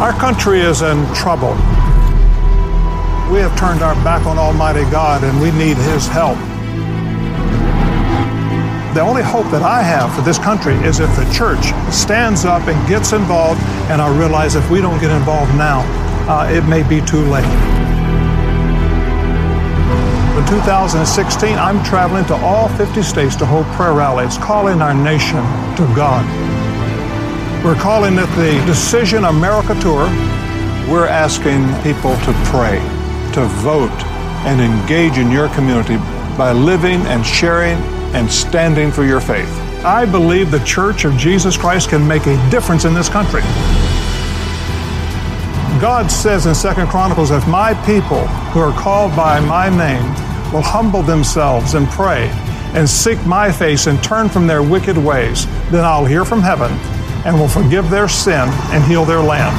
Our country is in trouble. We have turned our back on Almighty God and we need His help. The only hope that I have for this country is if the church stands up and gets involved, and I realize if we don't get involved now, uh, it may be too late. In 2016, I'm traveling to all 50 states to hold prayer rallies, calling our nation to God. We're calling it the Decision America Tour. We're asking people to pray, to vote, and engage in your community by living and sharing and standing for your faith. I believe the Church of Jesus Christ can make a difference in this country. God says in Second Chronicles, if my people who are called by my name will humble themselves and pray and seek my face and turn from their wicked ways, then I'll hear from heaven and will forgive their sin and heal their land.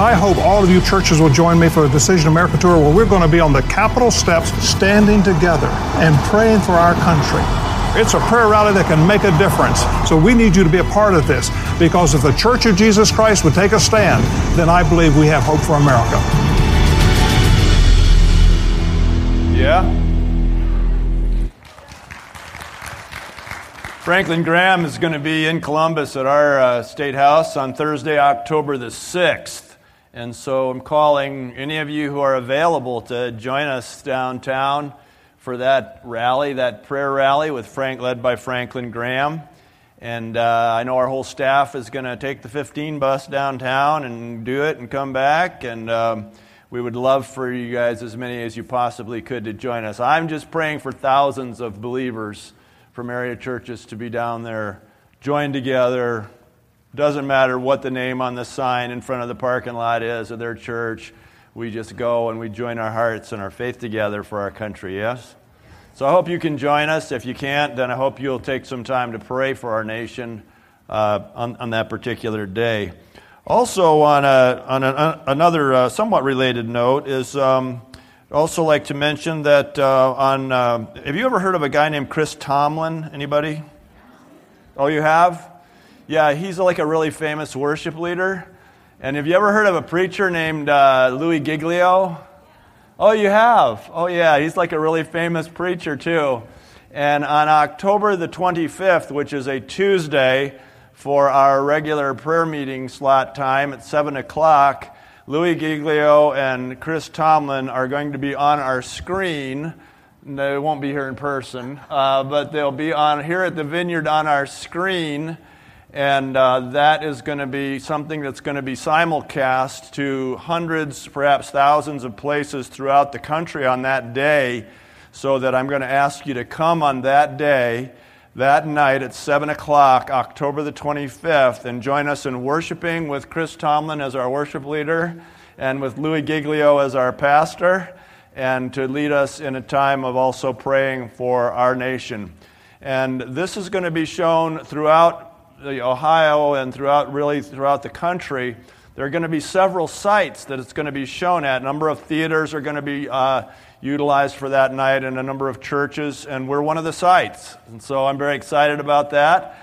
I hope all of you churches will join me for a Decision America tour where we're going to be on the Capitol steps standing together and praying for our country. It's a prayer rally that can make a difference. So we need you to be a part of this because if the Church of Jesus Christ would take a stand, then I believe we have hope for America. Franklin Graham is going to be in Columbus at our uh, state house on Thursday, October the 6th. And so I'm calling any of you who are available to join us downtown for that rally, that prayer rally with Frank, led by Franklin Graham. And uh, I know our whole staff is going to take the 15 bus downtown and do it and come back. And um, we would love for you guys, as many as you possibly could, to join us. I'm just praying for thousands of believers from area churches to be down there, joined together, doesn't matter what the name on the sign in front of the parking lot is of their church. We just go and we join our hearts and our faith together for our country, yes? So I hope you can join us. If you can't, then I hope you'll take some time to pray for our nation uh, on, on, that particular day. Also, on, a, on another uh, somewhat related note, is um, also like to mention that uh, on. Uh, have you ever heard of a guy named Chris Tomlin? Anybody? Oh, you have? Yeah, he's like a really famous worship leader. And have you ever heard of a preacher named uh, Louis Giglio? Oh, you have? Oh, yeah, he's like a really famous preacher, too. And on October the 25th, which is a Tuesday, for our regular prayer meeting slot time at 7 o'clock, Louis Giglio and Chris Tomlin are going to be on our screen. They won't be here in person, uh, but they'll be on here at the vineyard on our screen and uh, that is going to be something that's going to be simulcast to hundreds, perhaps thousands of places throughout the country on that day. So that I'm going to ask you to come on that day, that night at 7 o'clock, October the 25th, and join us in worshiping with Chris Tomlin as our worship leader and with Louis Giglio as our pastor, and to lead us in a time of also praying for our nation. And this is going to be shown throughout the Ohio and throughout really throughout the country, there are going to be several sites that it's going to be shown at. A number of theaters are going to be uh, utilized for that night, in a number of churches, and we're one of the sites. And so I'm very excited about that.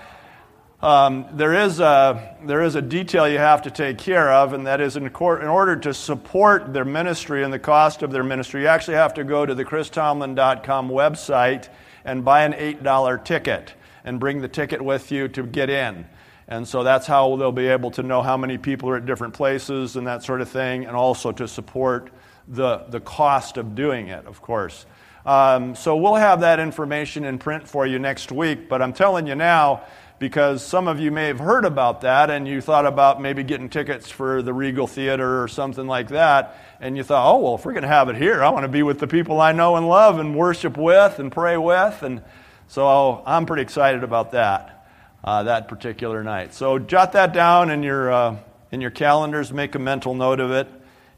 Um, there, is a, there is a detail you have to take care of, and that is in, court, in order to support their ministry and the cost of their ministry, you actually have to go to the christomlin.com website and buy an $8 ticket and bring the ticket with you to get in. And so that's how they'll be able to know how many people are at different places and that sort of thing, and also to support the, the cost of doing it, of course. Um, so we'll have that information in print for you next week, but I'm telling you now because some of you may have heard about that and you thought about maybe getting tickets for the Regal Theater or something like that, and you thought, oh, well, if we're going to have it here, I want to be with the people I know and love and worship with and pray with. And so I'm pretty excited about that, uh, that particular night. So jot that down in your, uh, in your calendars, make a mental note of it,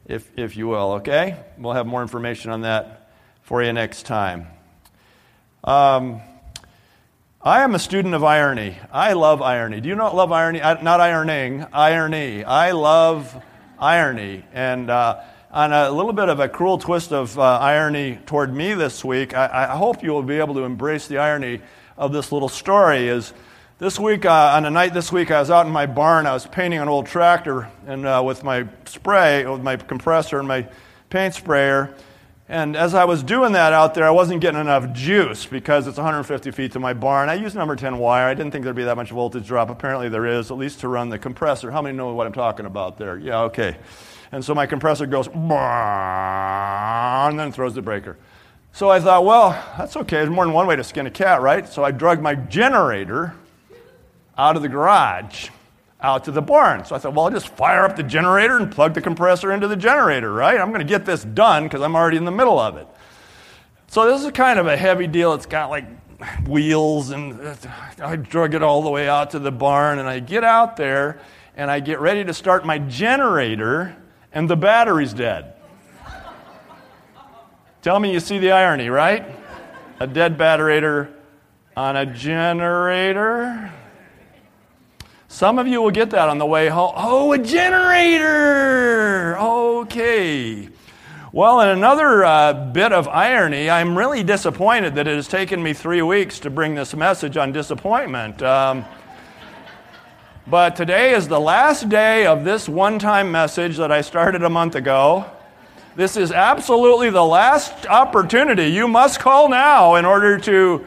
if, if you will, okay? We'll have more information on that for you next time. Um, I am a student of irony. I love irony. Do you not love irony? I, not ironing, irony. I love irony. And uh, on a little bit of a cruel twist of uh, irony toward me this week, I, I, hope you will be able to embrace the irony of this little story. Is This week, uh, on a night this week, I was out in my barn. I was painting an old tractor and uh, with my spray, with my compressor and my paint sprayer. And as I was doing that out there, I wasn't getting enough juice because it's 150 feet to my barn. I used number 10 wire. I didn't think there'd be that much voltage drop. Apparently, there is, at least to run the compressor. How many know what I'm talking about there? Yeah, okay. And so my compressor goes, and then throws the breaker. So I thought, well, that's okay. There's more than one way to skin a cat, right? So I drug my generator out of the garage out to the barn. So I thought, well, I'll just fire up the generator and plug the compressor into the generator, right? I'm going to get this done because I'm already in the middle of it. So this is kind of a heavy deal. It's got like wheels, and uh, I drug it all the way out to the barn, and I get out there and I get ready to start my generator, and the battery's dead. Tell me you see the irony, right? A dead battery on a generator. Some of you will get that on the way home. Oh, a generator! Okay. Well, in another uh, bit of irony, I'm really disappointed that it has taken me three weeks to bring this message on disappointment. Um, but today is the last day of this one time message that I started a month ago. This is absolutely the last opportunity. You must call now in order to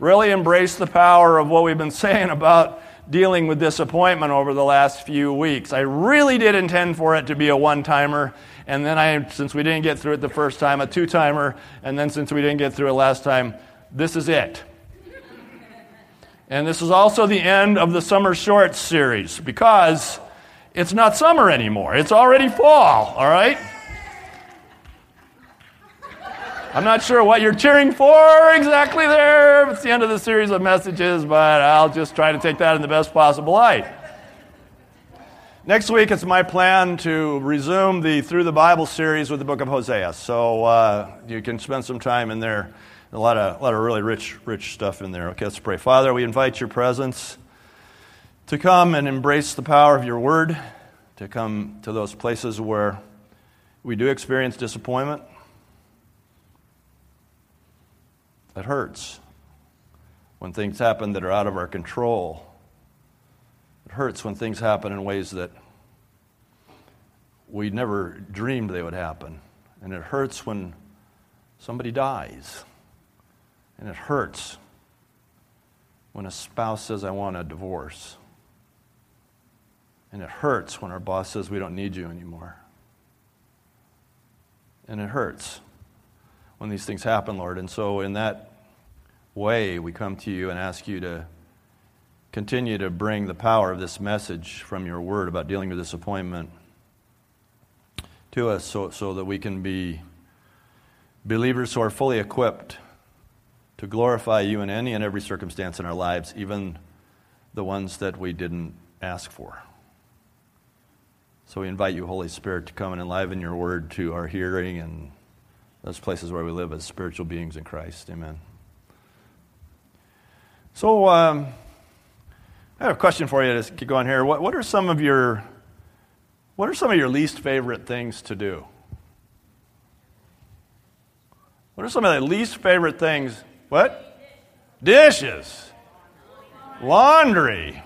really embrace the power of what we've been saying about dealing with disappointment over the last few weeks. I really did intend for it to be a one timer, and then I, since we didn't get through it the first time, a two timer, and then since we didn't get through it last time, this is it. And this is also the end of the Summer Shorts series because it's not summer anymore. It's already fall, all right? I'm not sure what you're cheering for exactly there. It's the end of the series of messages, but I'll just try to take that in the best possible light. Next week, it's my plan to resume the Through the Bible series with the book of Hosea. So uh, you can spend some time in there. A lot of, a lot of really rich, rich stuff in there. Okay, let's pray. Father, we invite your presence to come and embrace the power of your word, to come to those places where we do experience disappointment It hurts when things happen that are out of our control. It hurts when things happen in ways that we never dreamed they would happen. And it hurts when somebody dies. And it hurts when a spouse says, I want a divorce. And it hurts when our boss says, We don't need you anymore. And it hurts when these things happen, Lord. And so, in that way, we come to you and ask you to continue to bring the power of this message from your word about dealing with disappointment to us so, so that we can be believers who are fully equipped to glorify you in any and every circumstance in our lives, even the ones that we didn't ask for. So we invite you, Holy Spirit, to come and enliven your word to our hearing and those places where we live as spiritual beings in Christ. Amen. So, um, I have a question for you to keep going here. What, what are some of your what are some of your least favorite things to do? What are some of the least favorite things? What? Dishes. Laundry.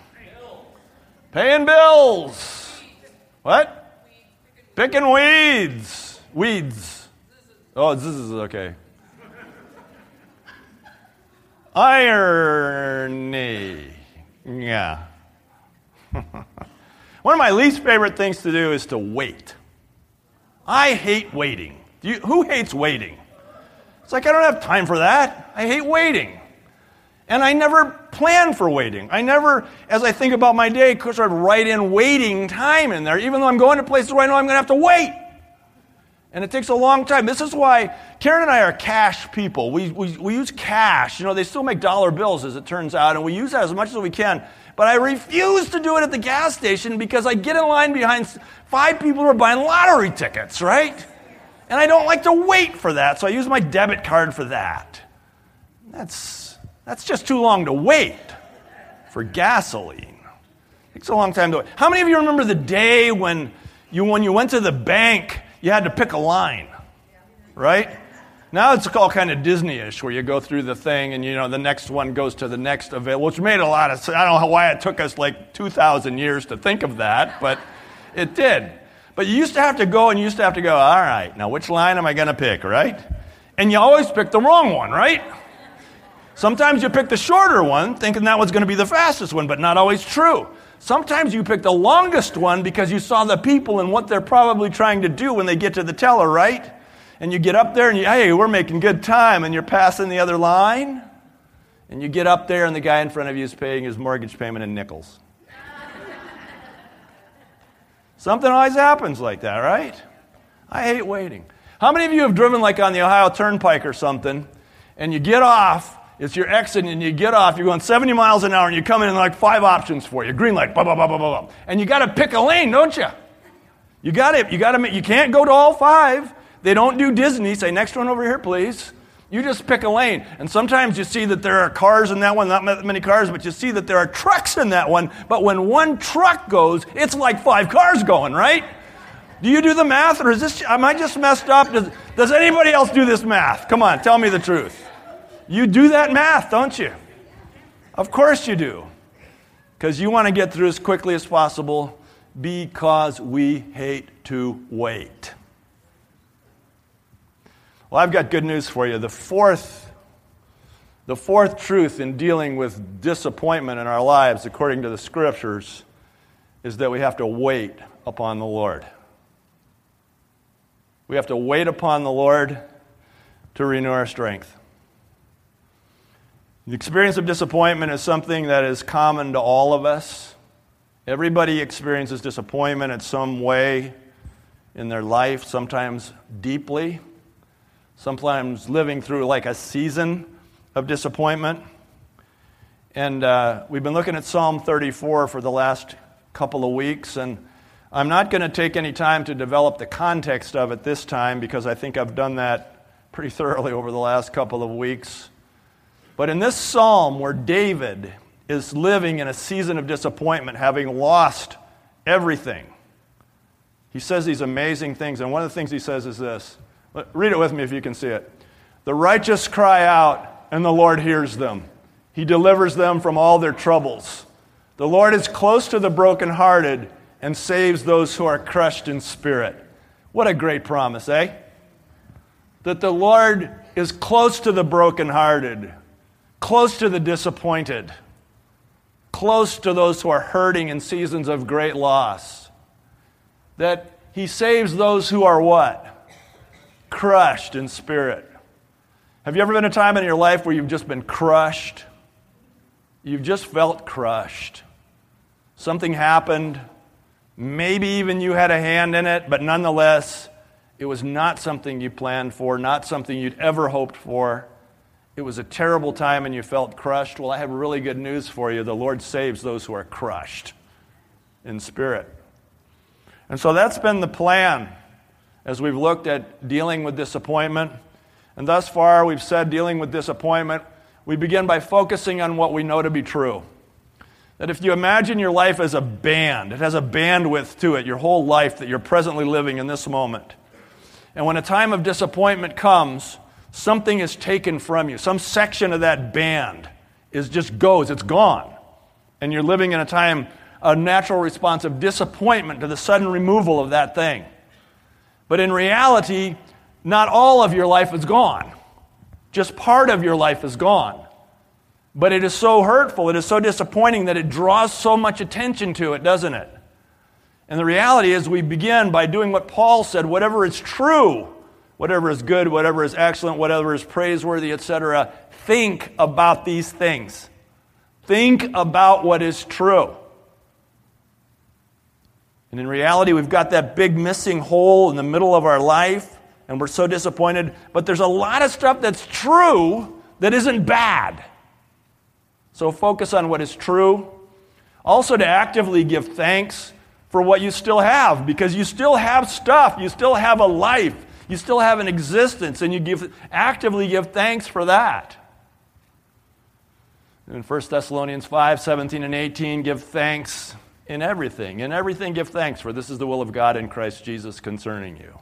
Paying bills. What? Picking weeds. Weeds. Oh, this is okay. Irony. Yeah. One of my least favorite things to do is to wait. I hate waiting. You, who hates waiting? It's like I don't have time for that. I hate waiting. And I never plan for waiting. I never, as I think about my day, sort of write in waiting time in there, even though I'm going to places where I know I'm going to have to wait. And it takes a long time. This is why Karen and I are cash people. We, we, we use cash. You know, they still make dollar bills, as it turns out, and we use that as much as we can. But I refuse to do it at the gas station because I get in line behind five people who are buying lottery tickets, right? And I don't like to wait for that, so I use my debit card for that. That's, that's just too long to wait for gasoline. It takes a long time to wait. How many of you remember the day when you, when you went to the bank you had to pick a line, right? Now it's all kind of Disney-ish, where you go through the thing and you know the next one goes to the next event, which made a lot of sense. I don't know why it took us like 2,000 years to think of that, but it did. But you used to have to go and you used to have to go, all right, now which line am I going to pick, right? And you always pick the wrong one, right? Sometimes you pick the shorter one, thinking that was going to be the fastest one, but not always true. Sometimes you pick the longest one because you saw the people and what they're probably trying to do when they get to the teller, right? and you get up there and you, hey, we're making good time, and you're passing the other line, and you get up there and the guy in front of you is paying his mortgage payment in nickels. Something always happens like that, right? I hate waiting. How many of you have driven like on the Ohio Turnpike or something, and you get off, it's your exit, and you get off, you're going 70 miles an hour, and you come in and like five options for you green light, blah, blah, blah, blah, blah. And you got to pick a lane, don't you? You got it. you got to, you can't go to all five. They don't do Disney. Say, next one over here, please. You just pick a lane. And sometimes you see that there are cars in that one, not many cars, but you see that there are trucks in that one. But when one truck goes, it's like five cars going, right? Do you do the math, or is this, am I just messed up? Does, does anybody else do this math? Come on, tell me the truth. You do that math, don't you? Of course you do. Because you want to get through as quickly as possible because we hate to wait. Well, I've got good news for you. The fourth, the fourth truth in dealing with disappointment in our lives, according to the scriptures, is that we have to wait upon the Lord. We have to wait upon the Lord to renew our strength. The experience of disappointment is something that is common to all of us. Everybody experiences disappointment in some way in their life, sometimes deeply sometimes living through like a season of disappointment. And uh, we've been looking at Psalm 34 for the last couple of weeks, and I'm not going to take any time to develop the context of it this time because I think I've done that pretty thoroughly over the last couple of weeks. But in this psalm, where David is living in a season of disappointment, having lost everything, he says these amazing things. And one of the things he says is this Read it with me if you can see it. The righteous cry out, and the Lord hears them. He delivers them from all their troubles. The Lord is close to the brokenhearted and saves those who are crushed in spirit. What a great promise, eh? That the Lord is close to the brokenhearted, close to the disappointed, close to those who are hurting in seasons of great loss. That He saves those who are what? crushed in spirit. Have you ever been a time in your life where you've just been crushed? You've just felt crushed. Something happened. Maybe even you had a hand in it, but nonetheless, it was not something you planned for, not something you'd ever hoped for. It was a terrible time and you felt crushed. Well, I have really good news for you. The Lord saves those who are crushed in spirit. And so that's been the plan as we've looked at dealing with disappointment. And thus far, we've said dealing with disappointment, we begin by focusing on what we know to be true. That if you imagine your life as a band, it has a bandwidth to it, your whole life that you're presently living in this moment. And when a time of disappointment comes, something is taken from you. Some section of that band is just goes, it's gone. And you're living in a time, a natural response of disappointment to the sudden removal of that thing. But in reality, not all of your life is gone. Just part of your life is gone. But it is so hurtful, it is so disappointing that it draws so much attention to it, doesn't it? And the reality is, we begin by doing what Paul said whatever is true, whatever is good, whatever is excellent, whatever is praiseworthy, etc., think about these things. Think about what is true. And in reality, we've got that big missing hole in the middle of our life, and we're so disappointed. But there's a lot of stuff that's true that isn't bad. So focus on what is true. Also, to actively give thanks for what you still have, because you still have stuff, you still have a life, you still have an existence, and you give, actively give thanks for that. In 1 Thessalonians 5 17 and 18, give thanks in everything. In everything, give thanks, for this is the will of God in Christ Jesus concerning you.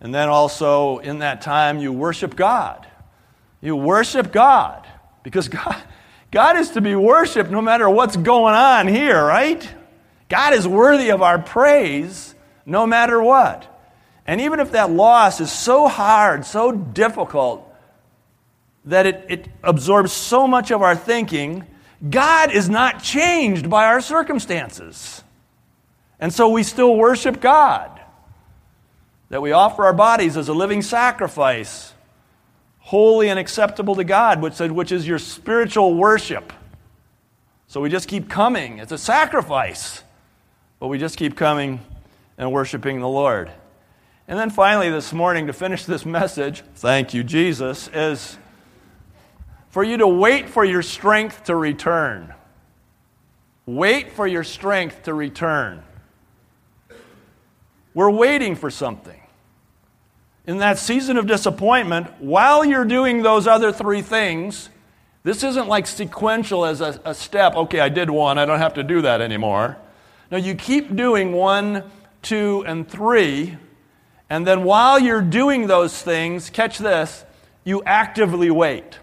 And then also in that time, you worship God. You worship God because God, God is to be worshiped no matter what's going on here, right? God is worthy of our praise no matter what. And even if that loss is so hard, so difficult, that it, it absorbs so much of our thinking, God is not changed by our circumstances. And so we still worship God. That we offer our bodies as a living sacrifice, holy and acceptable to God, which, which is your spiritual worship. So we just keep coming. It's a sacrifice, but we just keep coming and worshiping the Lord. And then finally, this morning, to finish this message, thank you, Jesus, is for you to wait for your strength to return. Wait for your strength to return. We're waiting for something. In that season of disappointment, while you're doing those other three things, this isn't like sequential as a, a, step. Okay, I did one, I don't have to do that anymore. No, you keep doing one, two, and three, and then while you're doing those things, catch this, you actively wait.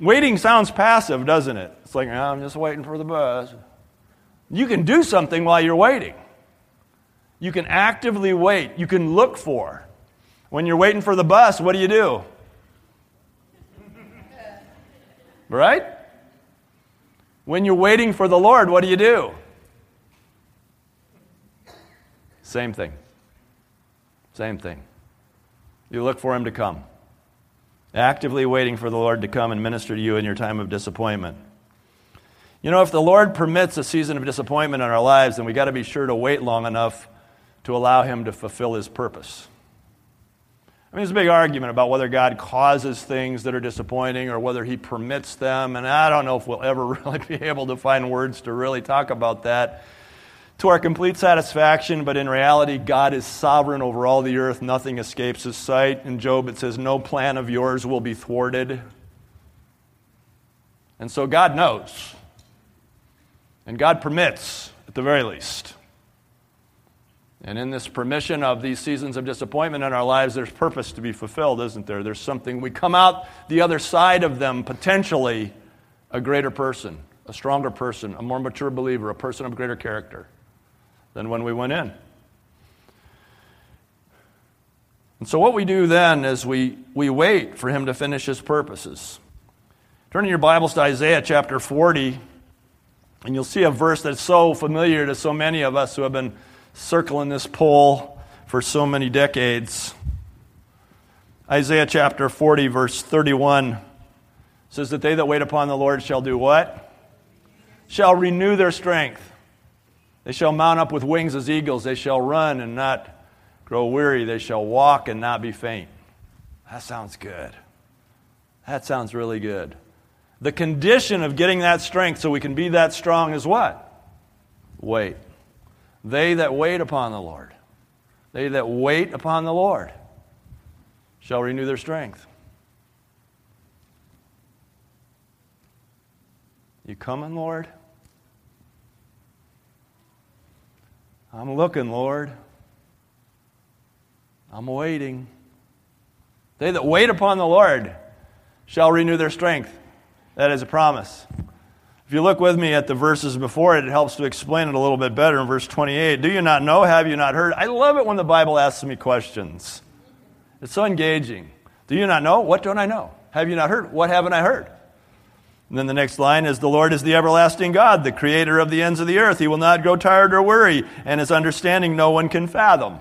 Waiting sounds passive, doesn't it? It's like, I'm just waiting for the bus. You can do something while you're waiting. You can actively wait. You can look for. When you're waiting for the bus, what do you do? Right? When you're waiting for the Lord, what do you do? Same thing. Same thing. You look for Him to come. Actively waiting for the Lord to come and minister to you in your time of disappointment. You know, if the Lord permits a season of disappointment in our lives, then we got to be sure to wait long enough to allow him to fulfill his purpose. I mean, there's a big argument about whether God causes things that are disappointing or whether he permits them, and I don't know if we'll ever really be able to find words to really talk about that to our complete satisfaction, but in reality, God is sovereign over all the earth. Nothing escapes his sight. In Job, it says, No plan of yours will be thwarted. And so God knows. And God permits, at the very least. And in this permission of these seasons of disappointment in our lives, there's purpose to be fulfilled, isn't there? There's something, we come out the other side of them potentially a greater person, a stronger person, a more mature believer, a person of greater character than when we went in. And so, what we do then is we, we wait for him to finish his purposes. Turn in your Bibles to Isaiah chapter 40, and you'll see a verse that's so familiar to so many of us who have been circling this pole for so many decades. Isaiah chapter 40, verse 31 says that they that wait upon the Lord shall do what? Shall renew their strength. They shall mount up with wings as eagles. They shall run and not grow weary. They shall walk and not be faint. That sounds good. That sounds really good. The condition of getting that strength so we can be that strong is what? Wait. They that wait upon the Lord, they that wait upon the Lord shall renew their strength. You coming, Lord? I'm looking, Lord. I'm waiting. They that wait upon the Lord shall renew their strength. That is a promise. If you look with me at the verses before it, it helps to explain it a little bit better in verse 28. Do you not know? Have you not heard? I love it when the Bible asks me questions. It's so engaging. Do you not know? What don't I know? Have you not heard? What haven't I heard? And then the next line is The Lord is the everlasting God, the creator of the ends of the earth. He will not grow tired or weary, and his understanding no one can fathom.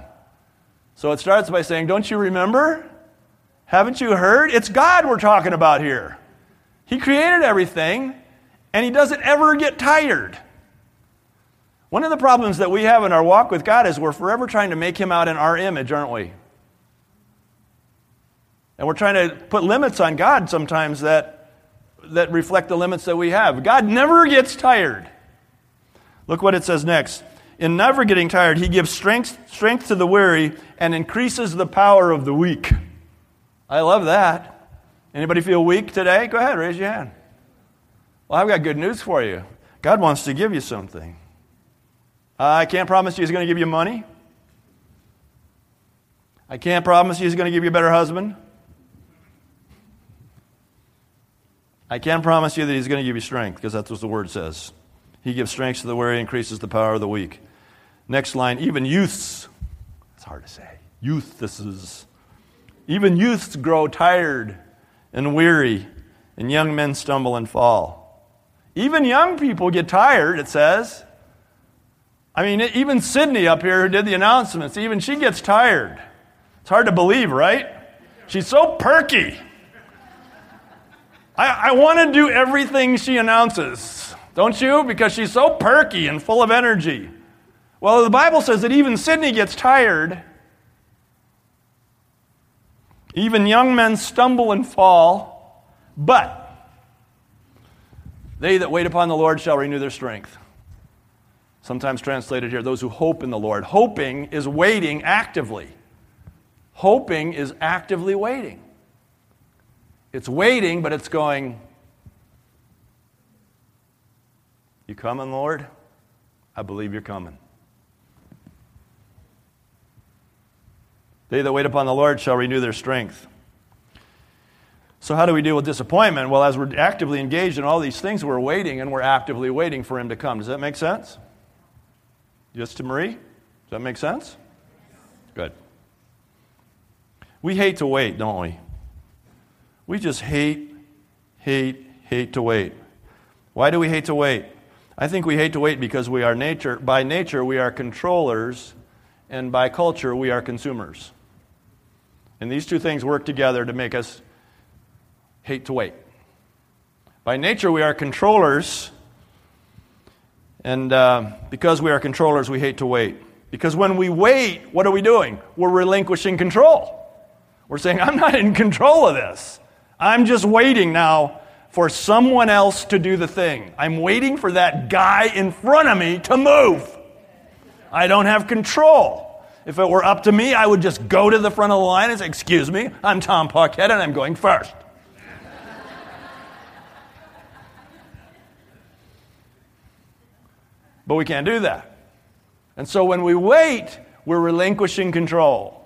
So it starts by saying, Don't you remember? Haven't you heard? It's God we're talking about here. He created everything and he doesn't ever get tired. One of the problems that we have in our walk with God is we're forever trying to make him out in our image, aren't we? And we're trying to put limits on God sometimes that, that reflect the limits that we have. God never gets tired. Look what it says next. In never getting tired, he gives strength, strength to the weary and increases the power of the weak. I love that. Anybody feel weak today? Go ahead, raise your hand. Well, I've got good news for you. God wants to give you something. Uh, I can't promise you He's going to give you money. I can't promise you he's going to give you a better husband. I can promise you that he's going to give you strength because that's what the word says. He gives strength to the weary, increases the power of the weak. Next line, even youths. It's hard to say. Youth, this is. Even youths grow tired and weary, and young men stumble and fall. Even young people get tired, it says. I mean, even Sydney up here who did the announcements, even she gets tired. It's hard to believe, right? She's so perky. I, I want to do everything she announces, don't you? Because she's so perky and full of energy. Well, the Bible says that even Sydney gets tired. Even young men stumble and fall, but they that wait upon the Lord shall renew their strength. Sometimes translated here, those who hope in the Lord. Hoping is waiting actively. Hoping is actively waiting. It's waiting, but it's going, You coming, Lord? I believe you're coming. They that wait upon the Lord shall renew their strength. So, how do we deal with disappointment? Well, as we're actively engaged in all these things, we're waiting and we're actively waiting for Him to come. Does that make sense? Just to Marie? Does that make sense? Good. We hate to wait, don't we? We just hate, hate, hate to wait. Why do we hate to wait? I think we hate to wait because we are nature, by nature, we are controllers, and by culture, we are consumers. And these two things work together to make us hate to wait. By nature, we are controllers, and uh, because we are controllers, we hate to wait. Because when we wait, what are we doing? We're relinquishing control. We're saying, I'm not in control of this. I'm just waiting now for someone else to do the thing. I'm waiting for that guy in front of me to move. I don't have control. If it were up to me, I would just go to the front of the line and say, Excuse me, I'm Tom Paquette and I'm going first. but we can't do that. And so when we wait, we're relinquishing control.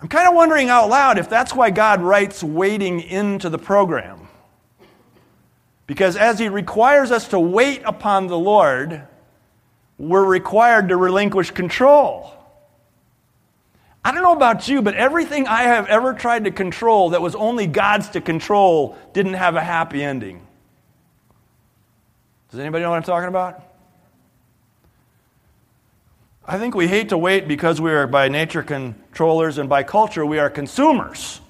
I'm kind of wondering out loud if that's why God writes waiting into the program. Because as He requires us to wait upon the Lord, we're required to relinquish control. I don't know about you, but everything I have ever tried to control that was only God's to control didn't have a happy ending. Does anybody know what I'm talking about? I think we hate to wait because we are by nature controllers and by culture we are consumers.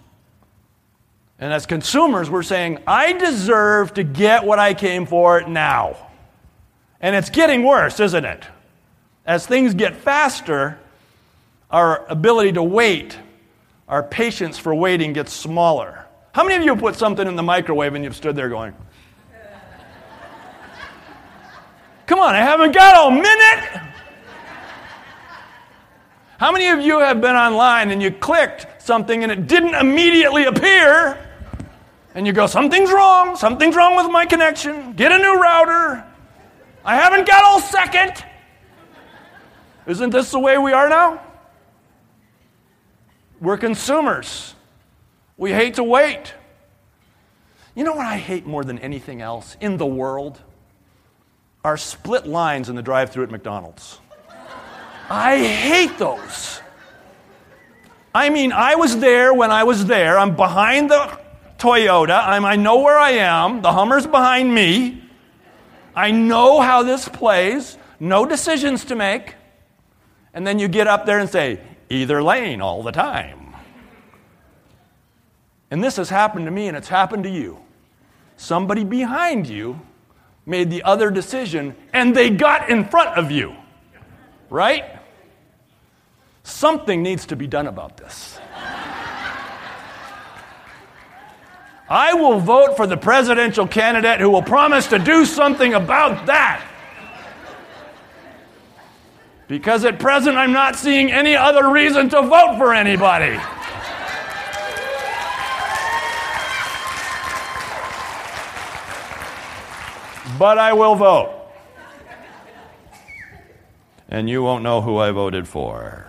And as consumers, we're saying, I deserve to get what I came for now. And it's getting worse, isn't it? As things get faster, our ability to wait, our patience for waiting gets smaller. How many of you put something in the microwave and you've stood there going, Come on, I haven't got a minute. How many of you have been online and you clicked something and it didn't immediately appear? And you go, Something's wrong. Something's wrong with my connection. Get a new router. I haven't got all second. Isn't this the way we are now? We're consumers. We hate to wait. You know what I hate more than anything else in the world? Are split lines in the drive through at McDonald's. I hate those. I mean, I was there when I was there. I'm behind the Toyota. I'm, I know where I am. The Hummer's behind me. I know how this plays. No decisions to make. And then you get up there and say, either lane all the time. And this has happened to me and it's happened to you. Somebody behind you made the other decision and they got in front of you. Right? Something needs to be done about this. I will vote for the presidential candidate who will promise to do something about that. Because at present, I'm not seeing any other reason to vote for anybody. But I will vote. And you won't know who I voted for.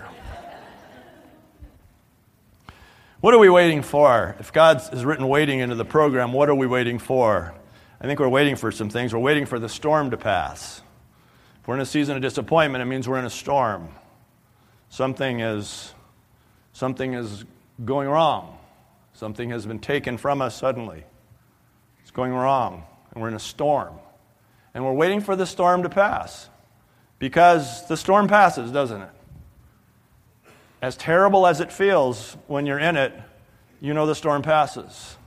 What are we waiting for? If God has written waiting into the program, what are we waiting for? I think we're waiting for some things. We're waiting for the storm to pass. If we're in a season of disappointment, it means we're in a storm. Something is, something is going wrong. Something has been taken from us suddenly. It's going wrong, and we're in a storm. And we're waiting for the storm to pass because the storm passes, doesn't it? As terrible as it feels when you're in it, you know the storm passes.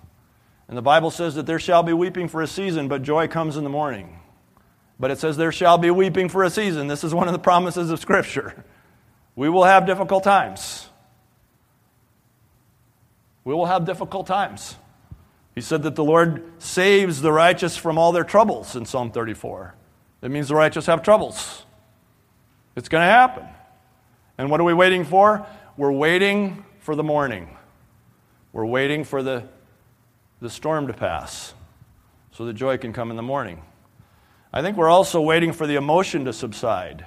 And the Bible says that there shall be weeping for a season, but joy comes in the morning. But it says there shall be weeping for a season. This is one of the promises of Scripture. We will have difficult times. We will have difficult times. He said that the Lord saves the righteous from all their troubles in Psalm 34. That means the righteous have troubles. It's going to happen. And what are we waiting for? We're waiting for the morning. We're waiting for the, the storm to pass so the joy can come in the morning. I think we're also waiting for the emotion to subside.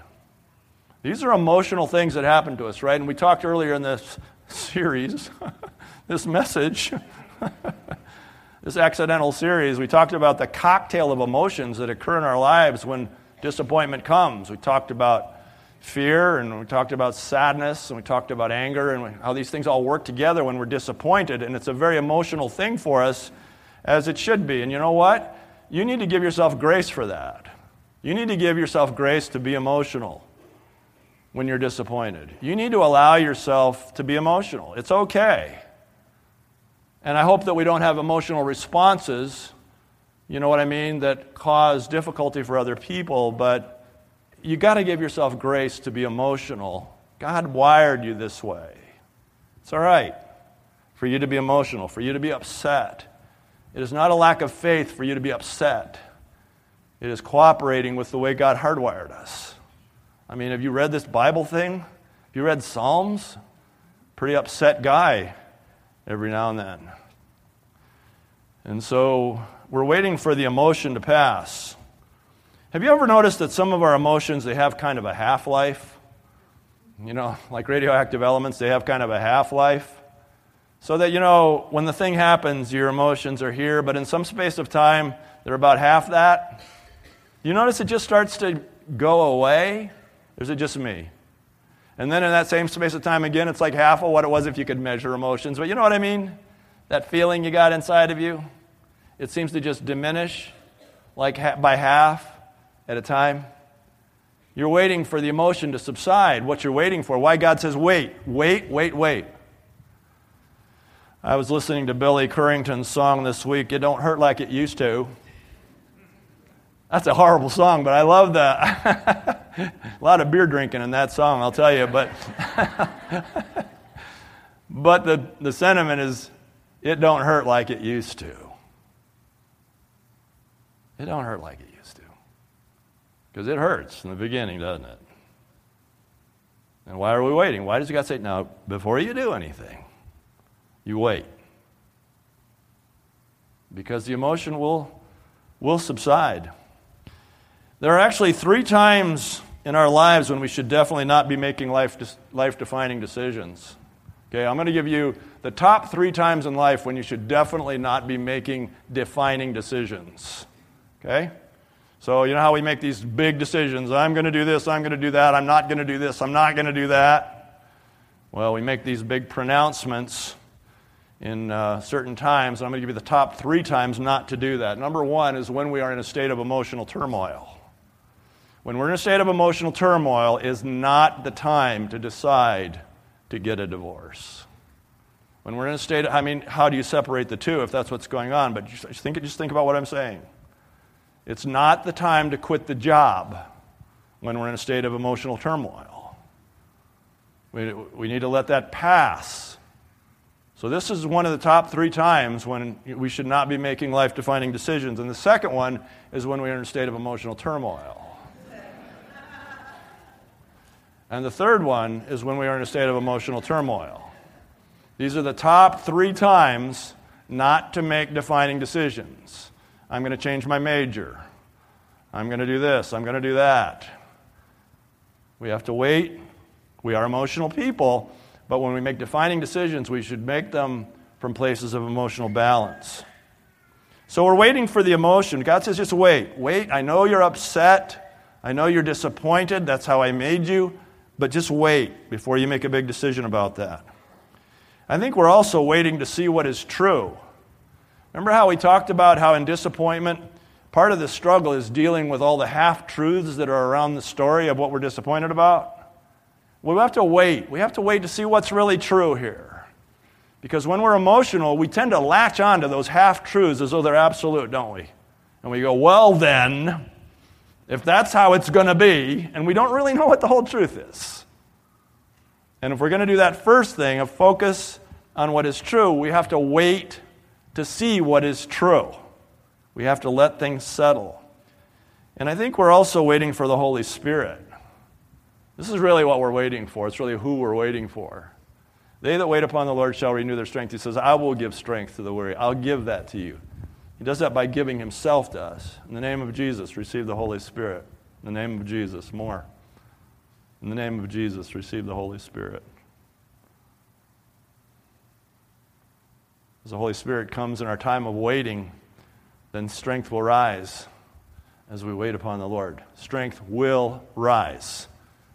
These are emotional things that happen to us, right? And we talked earlier in this series, this message, this accidental series, we talked about the cocktail of emotions that occur in our lives when disappointment comes. We talked about fear, and we talked about sadness, and we talked about anger, and how these things all work together when we're disappointed. And it's a very emotional thing for us, as it should be. And you know what? You need to give yourself grace for that. You need to give yourself grace to be emotional when you're disappointed. You need to allow yourself to be emotional. It's okay. And I hope that we don't have emotional responses, you know what I mean, that cause difficulty for other people, but you got to give yourself grace to be emotional. God wired you this way. It's all right for you to be emotional, for you to be upset. It is not a lack of faith for you to be upset. It is cooperating with the way God hardwired us. I mean, have you read this Bible thing? Have you read Psalms? Pretty upset guy every now and then. And so we're waiting for the emotion to pass. Have you ever noticed that some of our emotions, they have kind of a half life? You know, like radioactive elements, they have kind of a half life. So that, you know, when the thing happens, your emotions are here, but in some space of time, they're about half that. You notice it just starts to go away? Or is it just me? And then in that same space of time again, it's like half of what it was if you could measure emotions. But you know what I mean? That feeling you got inside of you, it seems to just diminish like by half at a time. You're waiting for the emotion to subside, what you're waiting for. Why God says, wait, wait, wait, wait. I was listening to Billy Currington's song this week, It Don't Hurt Like It Used to. That's a horrible song, but I love that. a lot of beer drinking in that song, I'll tell you. But, but the, the sentiment is, it don't hurt like it used to. It don't hurt like it because it hurts in the beginning, doesn't it? And why are we waiting? Why does God say, now, before you do anything, you wait? Because the emotion will, will subside. There are actually three times in our lives when we should definitely not be making life, life defining decisions. Okay, I'm going to give you the top three times in life when you should definitely not be making defining decisions. Okay? So, you know how we make these big decisions I'm going to do this, I'm going to do that, I'm not going to do this, I'm not going to do that. Well, we make these big pronouncements in uh, certain times. I'm going to give you the top three times not to do that. Number one is when we are in a state of emotional turmoil. When we're in a state of emotional turmoil, is not the time to decide to get a divorce. When we're in a state, of, I mean, how do you separate the two if that's what's going on? But just think, just think about what I'm saying. It's not the time to quit the job when we're in a state of emotional turmoil. We, we need to let that pass. So, this is one of the top three times when we should not be making life defining decisions. And the second one is when we're in a state of emotional turmoil. And the third one is when we are in a state of emotional turmoil. These are the top three times not to make defining decisions. I'm going to change my major. I'm going to do this. I'm going to do that. We have to wait. We are emotional people. But when we make defining decisions, we should make them from places of emotional balance. So we're waiting for the emotion. God says, just wait. Wait. I know you're upset. I know you're disappointed. That's how I made you. But just wait before you make a big decision about that. I think we're also waiting to see what is true. Remember how we talked about how in disappointment, part of the struggle is dealing with all the half truths that are around the story of what we're disappointed about? We have to wait. We have to wait to see what's really true here. Because when we're emotional, we tend to latch on to those half truths as though they're absolute, don't we? And we go, well, then, if that's how it's going to be, and we don't really know what the whole truth is. And if we're going to do that first thing of focus on what is true, we have to wait to see what is true. We have to let things settle. And I think we're also waiting for the Holy Spirit. This is really what we're waiting for. It's really who we're waiting for. They that wait upon the Lord shall renew their strength. He says, I will give strength to the weary. I'll give that to you. He does that by giving himself to us. In the name of Jesus, receive the Holy Spirit. In the name of Jesus, more. In the name of Jesus, receive the Holy Spirit. As the Holy Spirit comes in our time of waiting, then strength will rise as we wait upon the Lord. Strength will rise.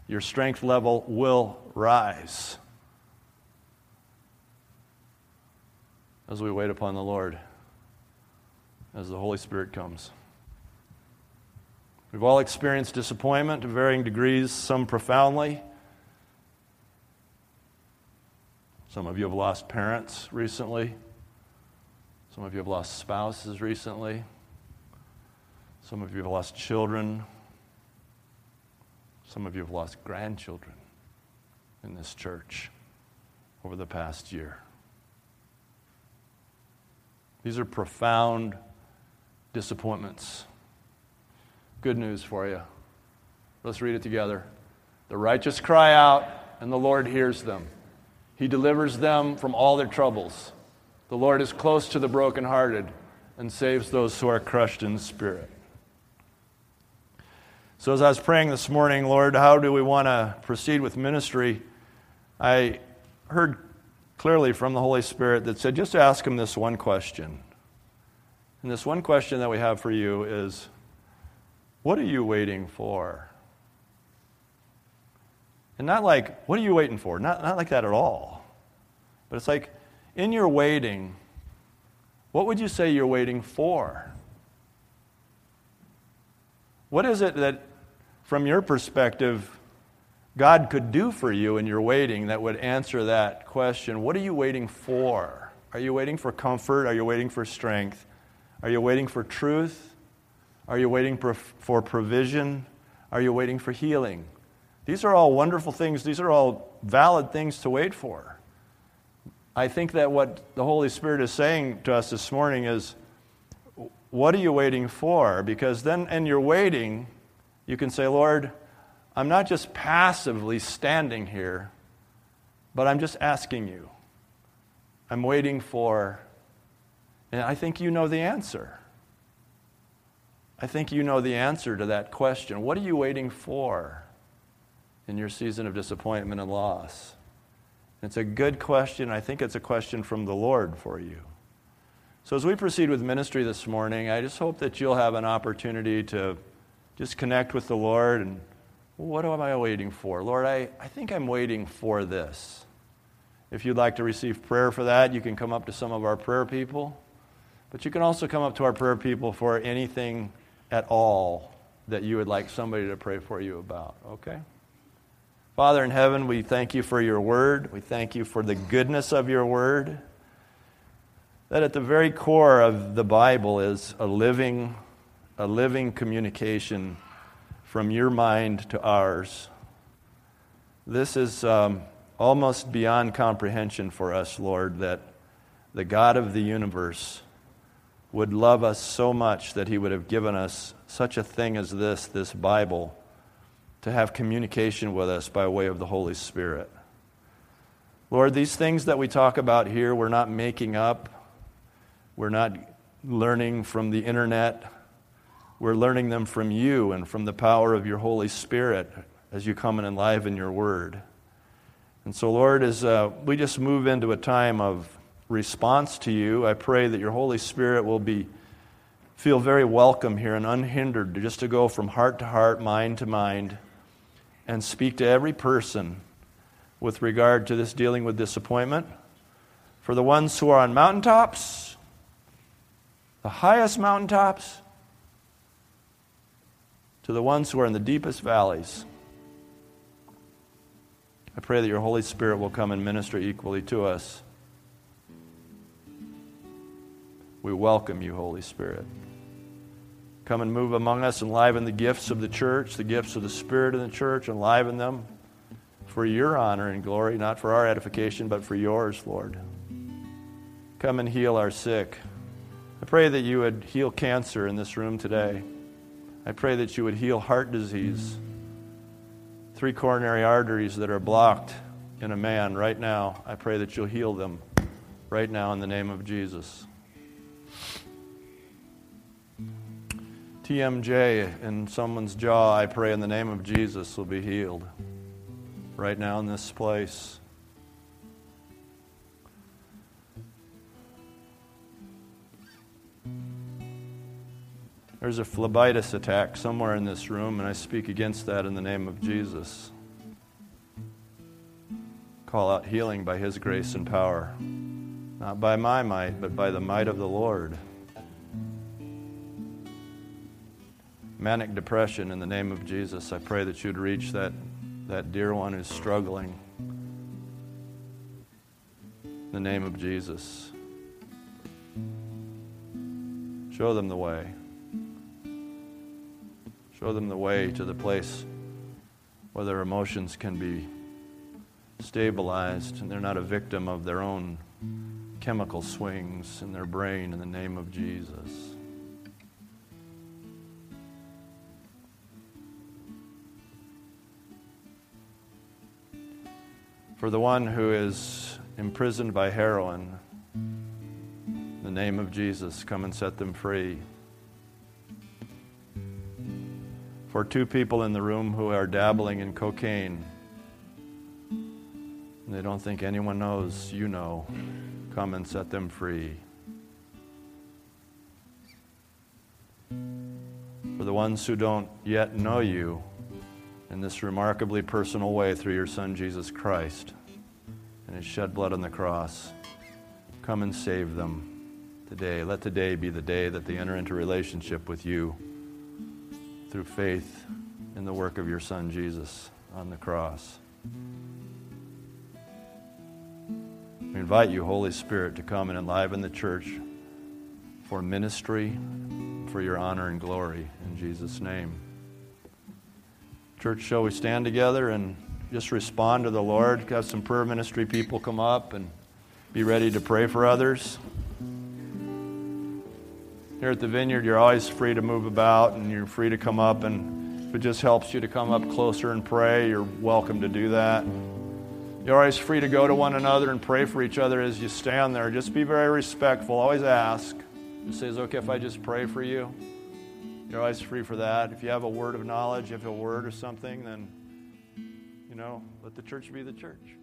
Your strength level will rise as we wait upon the Lord as the Holy Spirit comes. We've all experienced disappointment to varying degrees, some profoundly. Some of you have lost parents recently. Some of you have lost spouses recently. Some of you have lost children. Some of you have lost grandchildren in this church over the past year. These are profound disappointments. Good news for you. Let's read it together. The righteous cry out, and the Lord hears them. He delivers them from all their troubles. The Lord is close to the brokenhearted and saves those who are crushed in spirit. So, as I was praying this morning, Lord, how do we want to proceed with ministry? I heard clearly from the Holy Spirit that said, just ask Him this one question. And this one question that we have for you is what are you waiting for? And not like, what are you waiting for? Not, not like that at all. But it's like, in your waiting, what would you say you're waiting for? What is it that, from your perspective, God could do for you in your waiting that would answer that question? What are you waiting for? Are you waiting for comfort? Are you waiting for strength? Are you waiting for truth? Are you waiting for, provision? Are you waiting for healing? These are all wonderful things. These are all valid things to wait for. I think that what the Holy Spirit is saying to us this morning is what are you waiting for? Because then, in your waiting, you can say, Lord, I'm not just passively standing here, but I'm just asking you. I'm waiting for and I think you know the answer. I think you know the answer to that question. What are you waiting for in your season of disappointment and loss? It's a good question. I think it's a question from the Lord for you. So, as we proceed with ministry this morning, I just hope that you'll have an opportunity to just connect with the Lord and what am I waiting for? Lord, I, I think I'm waiting for this. If you'd like to receive prayer for that, you can come up to some of our prayer people. But you can also come up to our prayer people for anything at all that you would like somebody to pray for you about, okay? Father in heaven, we thank you for your word. We thank you for the goodness of your word. That at the very core of the Bible is a living, a living communication from your mind to ours. This is um, almost beyond comprehension for us, Lord, that the God of the universe would love us so much that he would have given us such a thing as this, this Bible, to have communication with us by way of the Holy Spirit. Lord, these things that we talk about here, we're not making up. We're not learning from the internet. We're learning them from you and from the power of your Holy Spirit as you come and enliven your word. And so, Lord, as uh, we just move into a time of response to you, I pray that your Holy Spirit will be feel very welcome here and unhindered just to go from heart to heart, mind to mind, and speak to every person with regard to this dealing with disappointment. For the ones who are on mountaintops, the highest mountaintops, to the ones who are in the deepest valleys. I pray that your Holy Spirit will come and minister equally to us. We welcome you, Holy Spirit. Come and move among us, enliven the gifts of the church, the gifts of the Spirit in the church, enliven them for your honor and glory, not for our edification, but for yours, Lord. Come and heal our sick. I pray that you would heal cancer in this room today. I pray that you would heal heart disease, three coronary arteries that are blocked in a man right now. I pray that you'll heal them right now in the name of Jesus. TMJ in someone's jaw, I pray in the name of Jesus, will be healed right now in this place. There's a phlebitis attack somewhere in this room, and I speak against that in the name of Jesus. Call out healing by His grace and power, not by my might, but by the might of the Lord. Manic depression in the name of Jesus. I pray that you'd reach that, that dear one who's struggling. In the name of Jesus. Show them the way. Show them the way to the place where their emotions can be stabilized and they're not a victim of their own chemical swings in their brain in the name of Jesus. For the one who is imprisoned by heroin, in the name of Jesus, come and set them free. For two people in the room who are dabbling in cocaine, and they don't think anyone knows, you know, come and set them free. For the ones who don't yet know you, in this remarkably personal way through your Son, Jesus Christ, and his shed blood on the cross. Come and save them today. Let today be the day that they enter into relationship with you through faith in the work of your Son, Jesus, on the cross. We invite you, Holy Spirit, to come and enliven the church for ministry, for your honor and glory. In Jesus' name. Church, shall we stand together and just respond to the Lord? Have some prayer ministry people come up and be ready to pray for others. Here at the vineyard, you're always free to move about and you're free to come up. And if it just helps you to come up closer and pray, you're welcome to do that. You're always free to go to one another and pray for each other as you stand there. Just be very respectful. Always ask. Just say, is okay if I just pray for you? You're always free for that. If you have a word of knowledge, if you have a word or something, then, you know, let the church be the church.